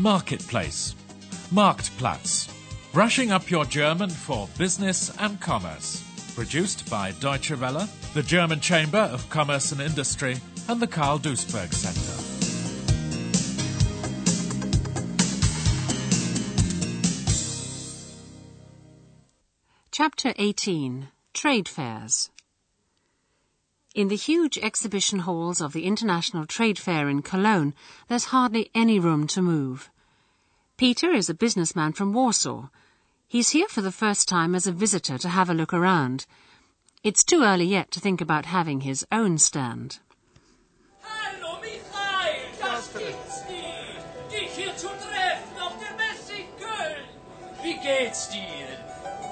marketplace. Marktplatz. Brushing up your German for business and commerce. Produced by Deutsche Welle, the German Chamber of Commerce and Industry, and the Carl Duisberg Center. Chapter 18 Trade Fairs In the huge exhibition halls of the International Trade Fair in Cologne, there's hardly any room to move. Peter is a businessman from Warsaw. He's here for the first time as a visitor to have a look around. It's too early yet to think about having his own stand. Hallo Michael, das gibt's nicht. Dich hier zu treffen auf der Messe in Köln. Wie geht's dir?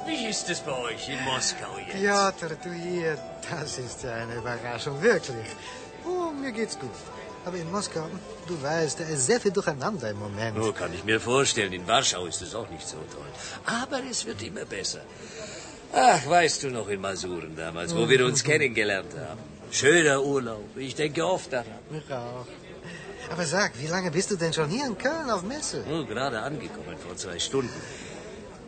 Wie ist es bei euch in Moskau jetzt? Piotr, du hier, das ist ja eine Überraschung, wirklich. Oh, mir geht's gut. Aber in Moskau, du weißt, da ist sehr viel durcheinander im Moment. Oh, kann ich mir vorstellen. In Warschau ist es auch nicht so toll. Aber es wird immer besser. Ach, weißt du noch in Masuren damals, wo wir uns kennengelernt haben? Schöner Urlaub. Ich denke oft daran. Ich auch. Aber sag, wie lange bist du denn schon hier in Köln auf Messe? Oh, gerade angekommen vor zwei Stunden.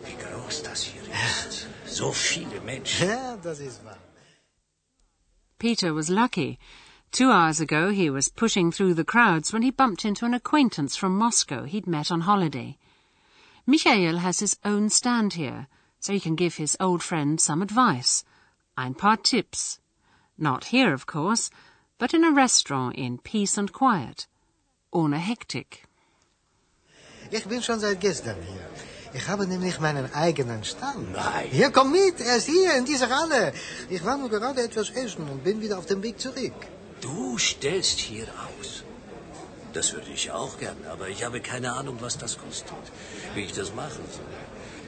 Wie groß das hier ist. So viele Menschen. Ja, das ist wahr. Peter was lucky. Two hours ago he was pushing through the crowds when he bumped into an acquaintance from Moscow he'd met on holiday. Michael has his own stand here, so he can give his old friend some advice. Ein paar tips. Not here, of course, but in a restaurant in peace and quiet. Ohne Hektik. Ich bin schon seit gestern hier. Ich habe nämlich meinen eigenen Stand. Nein. Hier, komm mit, er ist hier, in dieser Halle. Ich war nur gerade etwas essen und bin wieder auf dem Weg zurück. Du stellst hier aus. Das würde ich auch gern, aber ich habe keine Ahnung, was das kostet. Wie ich das machen soll.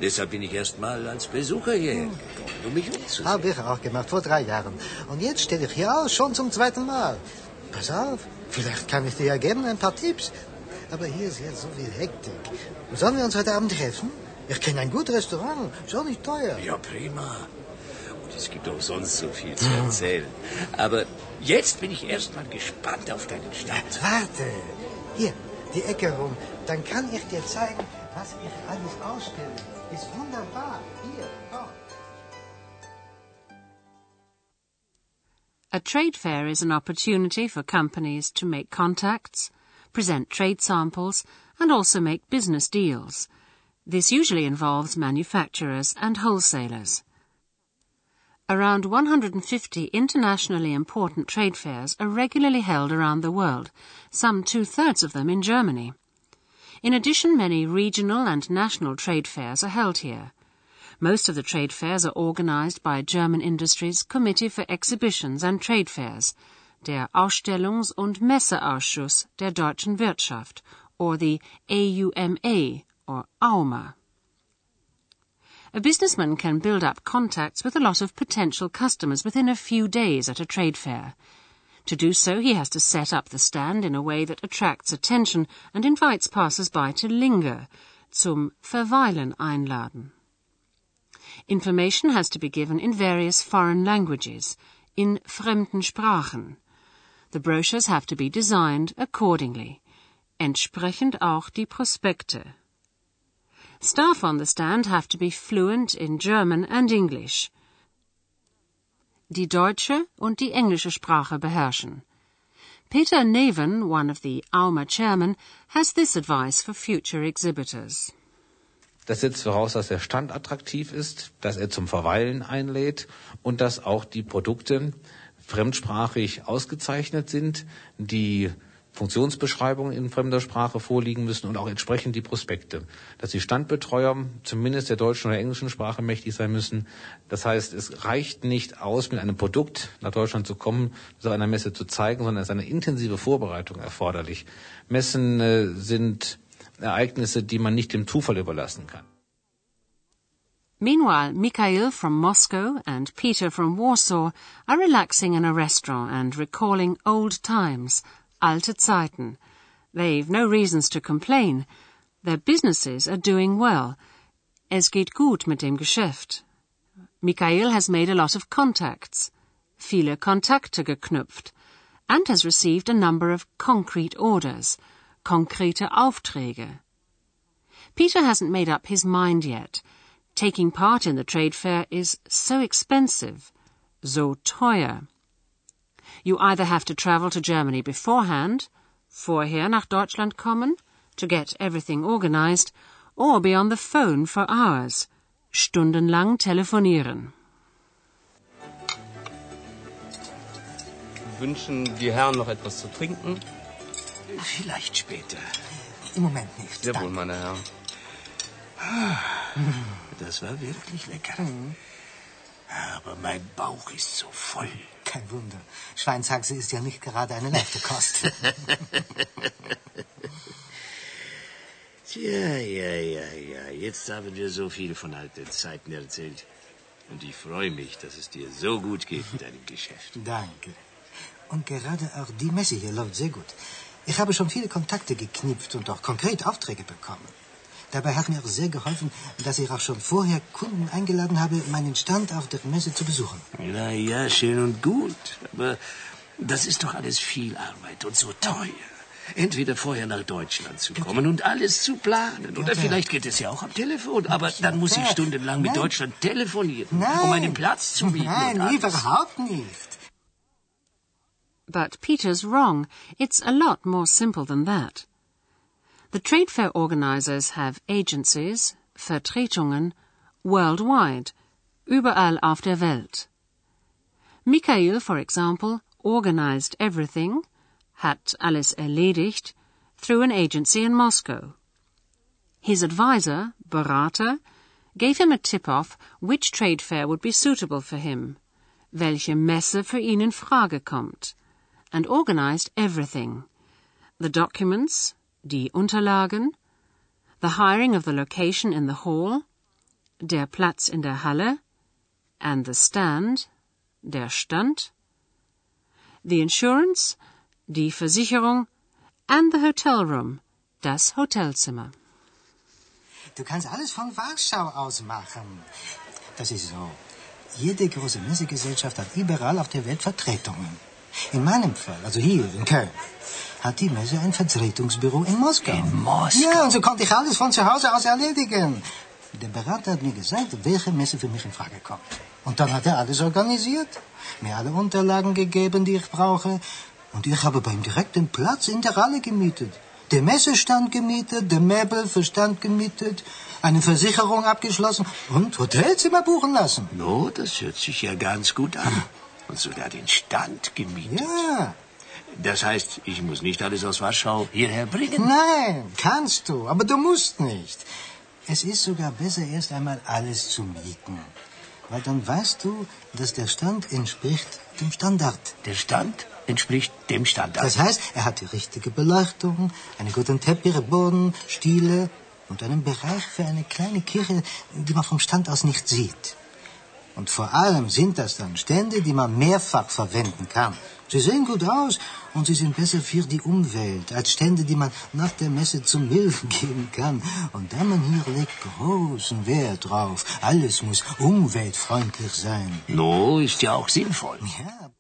Deshalb bin ich erst mal als Besucher hierher gekommen, um mich umzusehen. Habe ich auch gemacht, vor drei Jahren. Und jetzt stehe ich hier aus, schon zum zweiten Mal. Pass auf, vielleicht kann ich dir ja geben ein paar Tipps. Aber hier ist jetzt so viel Hektik. Sollen wir uns heute Abend treffen? Ich kenne ein gutes Restaurant, auch nicht teuer. Ja, prima. Es gibt auch sonst so viel zu erzählen. Aber jetzt bin ich erst mal gespannt auf deinen Stand. Warte, hier, die Ecke rum. Dann kann ich dir zeigen, was ich alles ausstelle. Ist wunderbar. Hier, komm. A trade fair is an opportunity for companies to make contacts, present trade samples, and also make business deals. This usually involves manufacturers and wholesalers. Around 150 internationally important trade fairs are regularly held around the world, some two-thirds of them in Germany. In addition, many regional and national trade fairs are held here. Most of the trade fairs are organized by German Industries Committee for Exhibitions and Trade Fairs, der Ausstellungs- und Messeausschuss der deutschen Wirtschaft, or the AUMA, or AUMA. A businessman can build up contacts with a lot of potential customers within a few days at a trade fair. To do so, he has to set up the stand in a way that attracts attention and invites passers-by to linger, zum Verweilen einladen. Information has to be given in various foreign languages, in fremden Sprachen. The brochures have to be designed accordingly. Entsprechend auch die Prospekte. Staff on the stand have to be fluent in German and English. Die deutsche und die englische Sprache beherrschen. Peter Neven, one of the AUMA chairmen, has this advice for future exhibitors. Das setzt voraus, dass der Stand attraktiv ist, dass er zum Verweilen einlädt und dass auch die Produkte fremdsprachig ausgezeichnet sind, die Funktionsbeschreibungen in fremder Sprache vorliegen müssen und auch entsprechend die Prospekte. Dass die Standbetreuer zumindest der deutschen oder englischen Sprache mächtig sein müssen. Das heißt, es reicht nicht aus, mit einem Produkt nach Deutschland zu kommen, das auf einer Messe zu zeigen, sondern es ist eine intensive Vorbereitung erforderlich. Messen äh, sind Ereignisse, die man nicht dem Zufall überlassen kann. Meanwhile, Mikhail from Moscow and Peter from Warsaw are relaxing in a restaurant and recalling old times, alte Zeiten. They've no reasons to complain. Their businesses are doing well. Es geht gut mit dem Geschäft. Mikhail has made a lot of contacts, viele Kontakte geknüpft, and has received a number of concrete orders, konkrete Aufträge, Peter hasn't made up his mind yet. Taking part in the trade fair is so expensive, so teuer. You either have to travel to Germany beforehand, vorher nach Deutschland kommen, to get everything organized, or be on the phone for hours, stundenlang telefonieren. Wünschen die Herren noch etwas zu trinken? Vielleicht später. Im Moment nicht. Sehr wohl, meine Herren. Das war wirklich lecker. Mhm. Aber mein Bauch ist so voll. Kein Wunder. Schweinshaxe ist ja nicht gerade eine leichte Kost. Tja, ja, ja, ja. Jetzt haben wir so viel von alten Zeiten erzählt. Und ich freue mich, dass es dir so gut geht in deinem Geschäft. Danke. Und gerade auch die Messe hier läuft sehr gut. Ich habe schon viele Kontakte geknüpft und auch konkret Aufträge bekommen. Dabei hat mir auch sehr geholfen, dass ich auch schon vorher Kunden eingeladen habe, meinen Stand auf der Messe zu besuchen. Na ja, schön und gut. Aber das ist doch alles viel Arbeit und so teuer. Entweder vorher nach Deutschland zu kommen und alles zu planen. Oder vielleicht geht es ja auch am Telefon. Aber dann muss ich stundenlang mit. Deutschland telefonieren, um einen Platz zu mieten. Nein, und alles. überhaupt nicht. But Peter's wrong. It's a lot more simple than that. The trade fair organizers have agencies, Vertretungen, worldwide, überall auf der Welt. Michael, for example, organized everything, hat alles erledigt, through an agency in Moscow. His advisor, Berater, gave him a tip-off which trade fair would be suitable for him, welche Messe für ihn in Frage kommt, and organized everything. The documents, die Unterlagen, the hiring of the location in the hall, der Platz in der Halle, and the stand, der Stand, the insurance, die Versicherung, and the hotel room, das Hotelzimmer. Du kannst alles von Warschau aus machen. Das ist so. Jede große Messegesellschaft hat überall auf der Welt Vertretungen. In meinem Fall, also hier in Köln, hat die Messe ein Vertretungsbüro in Moskau. In Moskau? Ja, und so konnte ich alles von zu Hause aus erledigen. Der Berater hat mir gesagt, welche Messe für mich in Frage kommt. Und dann hat er alles organisiert, mir alle Unterlagen gegeben, die ich brauche. Und ich habe beim direkten Platz in der Halle gemietet. Der Messestand gemietet, der Möbel für Stand gemietet, eine Versicherung abgeschlossen und Hotelzimmer buchen lassen. No, das hört sich ja ganz gut an. Und sogar den Stand gemietet. Ja, Das heißt, ich muss nicht alles aus Warschau hierher bringen. nein, kannst du, aber du musst nicht. Es ist sogar besser, erst einmal alles zu mieten. Weil dann weißt du, dass der Stand entspricht dem Standard. Der Stand entspricht dem Standard. Das heißt, er hat die richtige Beleuchtung, einen guten Teppichboden, Stiele und einen Bereich für eine kleine Kirche, die man vom Stand aus nicht sieht. Und vor allem sind das dann Stände, die man mehrfach verwenden kann. Sie sehen gut aus und sie sind besser für die Umwelt als Stände, die man nach der Messe zum Müll geben kann. Und der man hier legt großen Wert drauf. Alles muss umweltfreundlich sein. no, ist ja auch sinnvoll. Ja,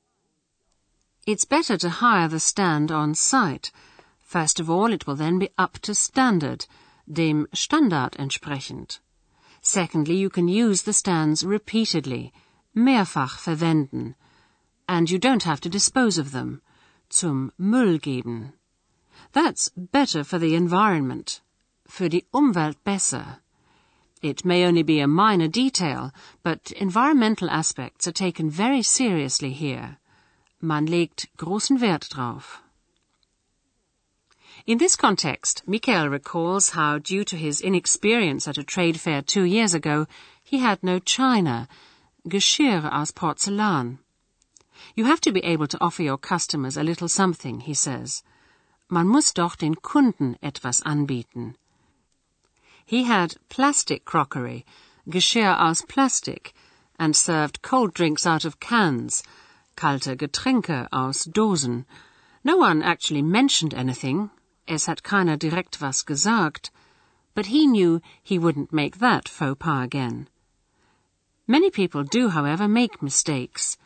It's better to hire the stand on site. First of all, it will then be up to standard, dem Standard entsprechend. Secondly, you can use the stands repeatedly, mehrfach verwenden. And you don't have to dispose of them, zum Müll geben. That's better for the environment, für die Umwelt besser. It may only be a minor detail, but environmental aspects are taken very seriously here. Man legt großen Wert drauf. In this context, Michael recalls how, due to his inexperience at a trade fair two years ago, he had no china, Geschirr aus Porzellan. You have to be able to offer your customers a little something, he says. Man muss doch den Kunden etwas anbieten. He had plastic crockery, Geschirr aus Plastik, and served cold drinks out of cans, kalte Getränke aus Dosen. No one actually mentioned anything. Es hat keiner direkt was gesagt. But he knew he wouldn't make that faux pas again. Many people do, however, make mistakes.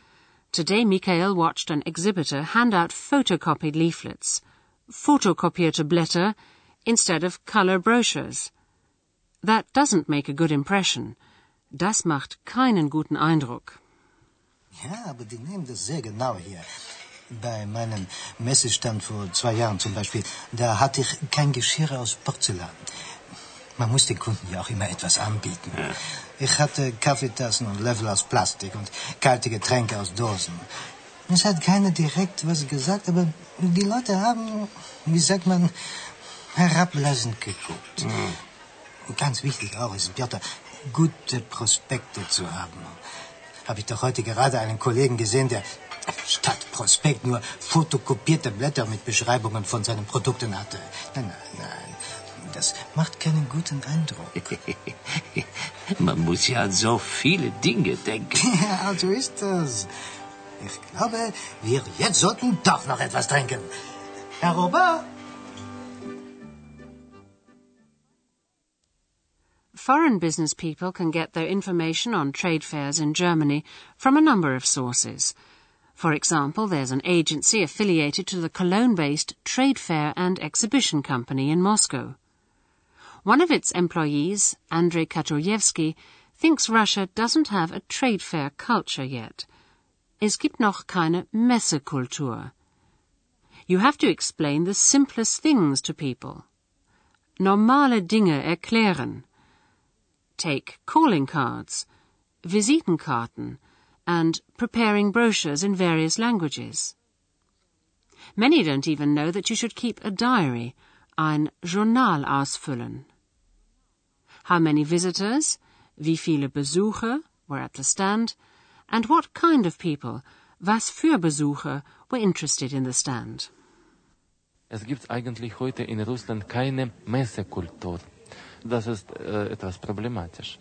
Today Michael watched an exhibitor hand out photocopied leaflets, fotokopierte Blätter, instead of color brochures. That doesn't make a good impression. Das macht keinen guten Eindruck. Ja, aber die nehmen das sehr genau hier. Bei meinem Messestand vor zwei Jahren zum Beispiel, da hatte ich kein Geschirr aus Porzellan. Man muss den Kunden ja auch immer etwas anbieten. Ja. Ich hatte Kaffeetassen und Löffel aus Plastik und kalte Getränke aus Dosen. Es hat keiner direkt was gesagt, aber die Leute haben, wie sagt man, herablassend geguckt. Mhm. Ganz wichtig auch ist, Piotr, gute Prospekte zu haben. Habe ich doch heute gerade einen Kollegen gesehen, der statt Prospekt nur fotokopierte Blätter mit Beschreibungen von seinen Produkten hatte. Nein, nein, nein. Das macht keinen guten Eindruck. Man muss ja an so viele Dinge denken. Ja, so ist das. Ich glaube, wir jetzt sollten doch noch etwas trinken. Herr Robert? Foreign business people can get their information on trade fairs in Germany from a number of sources. For example, there's an agency affiliated to the Cologne-based Trade Fair and Exhibition Company in Moscow. One of its employees, Andrei Katuryevsky, thinks Russia doesn't have a trade fair culture yet. Es gibt noch keine Messekultur. You have to explain the simplest things to people. Normale Dinge erklären take calling cards, Visitenkarten, and preparing brochures in various languages. Many don't even know that you should keep a diary, ein Journal ausfüllen. How many visitors, wie viele Besucher were at the stand, and what kind of people, was für Besucher, were interested in the stand. Es gibt eigentlich heute in Russland keine Messekultur. das ist äh, etwas problematisch.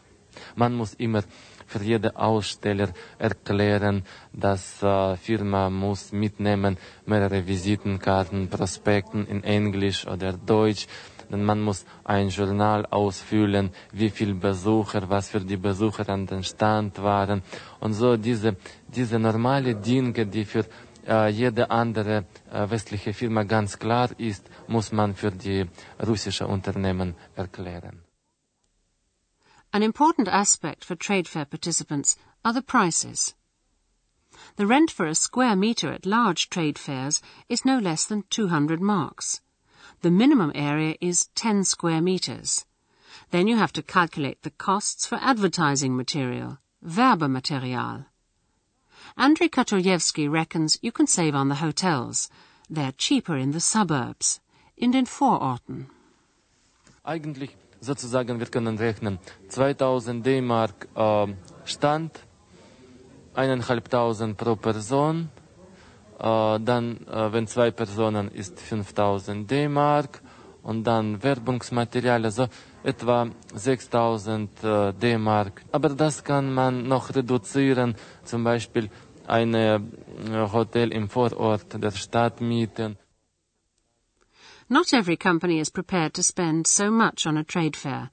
Man muss immer für jeden Aussteller erklären, dass äh, Firma muss mitnehmen mehrere Visitenkarten, Prospekten in Englisch oder Deutsch. Denn man muss ein Journal ausfüllen, wie viele Besucher, was für die Besucher an den Stand waren. Und so diese, diese normale Dinge, die für äh, jede andere äh, westliche Firma ganz klar ist, muss man für die russische Unternehmen erklären. An important aspect for trade fair participants are the prices. The rent for a square metre at large trade fairs is no less than 200 marks. The minimum area is 10 square metres. Then you have to calculate the costs for advertising material, Werbematerial. Andrei Katuryevsky reckons you can save on the hotels. They're cheaper in the suburbs, in den Vororten. Eigentlich sozusagen, wir können rechnen, 2000 D-Mark äh, Stand, eineinhalbtausend pro Person, dann, äh, wenn zwei Personen, ist 5000 D-Mark und dann Werbungsmaterial, also etwa 6000 äh, D-Mark. Aber das kann man noch reduzieren, zum Beispiel ein äh, Hotel im Vorort der Stadt mieten. Not every company is prepared to spend so much on a trade fair.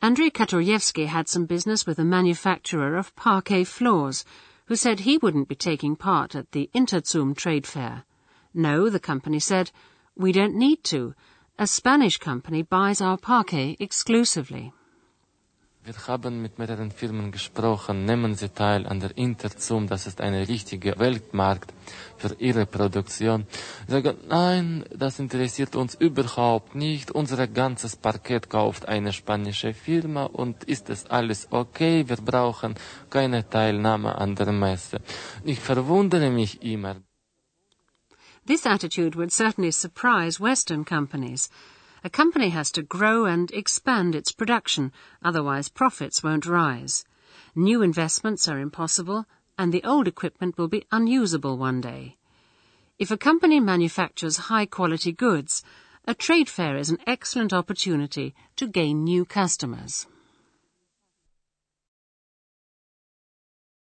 Andrei Katuryevsky had some business with a manufacturer of parquet floors, who said he wouldn't be taking part at the Interzum trade fair. No, the company said, we don't need to. A Spanish company buys our parquet exclusively. Wir haben mit mehreren Firmen gesprochen, nehmen Sie teil an der Interzum, das ist eine richtige Weltmarkt für Ihre Produktion. Sie sagen, nein, das interessiert uns überhaupt nicht, unser ganzes Parkett kauft eine spanische Firma und ist es alles okay, wir brauchen keine Teilnahme an der Messe. Ich verwundere mich immer. This attitude would certainly surprise Western companies. A company has to grow and expand its production, otherwise profits won't rise. New investments are impossible, and the old equipment will be unusable one day. If a company manufactures high quality goods, a trade fair is an excellent opportunity to gain new customers.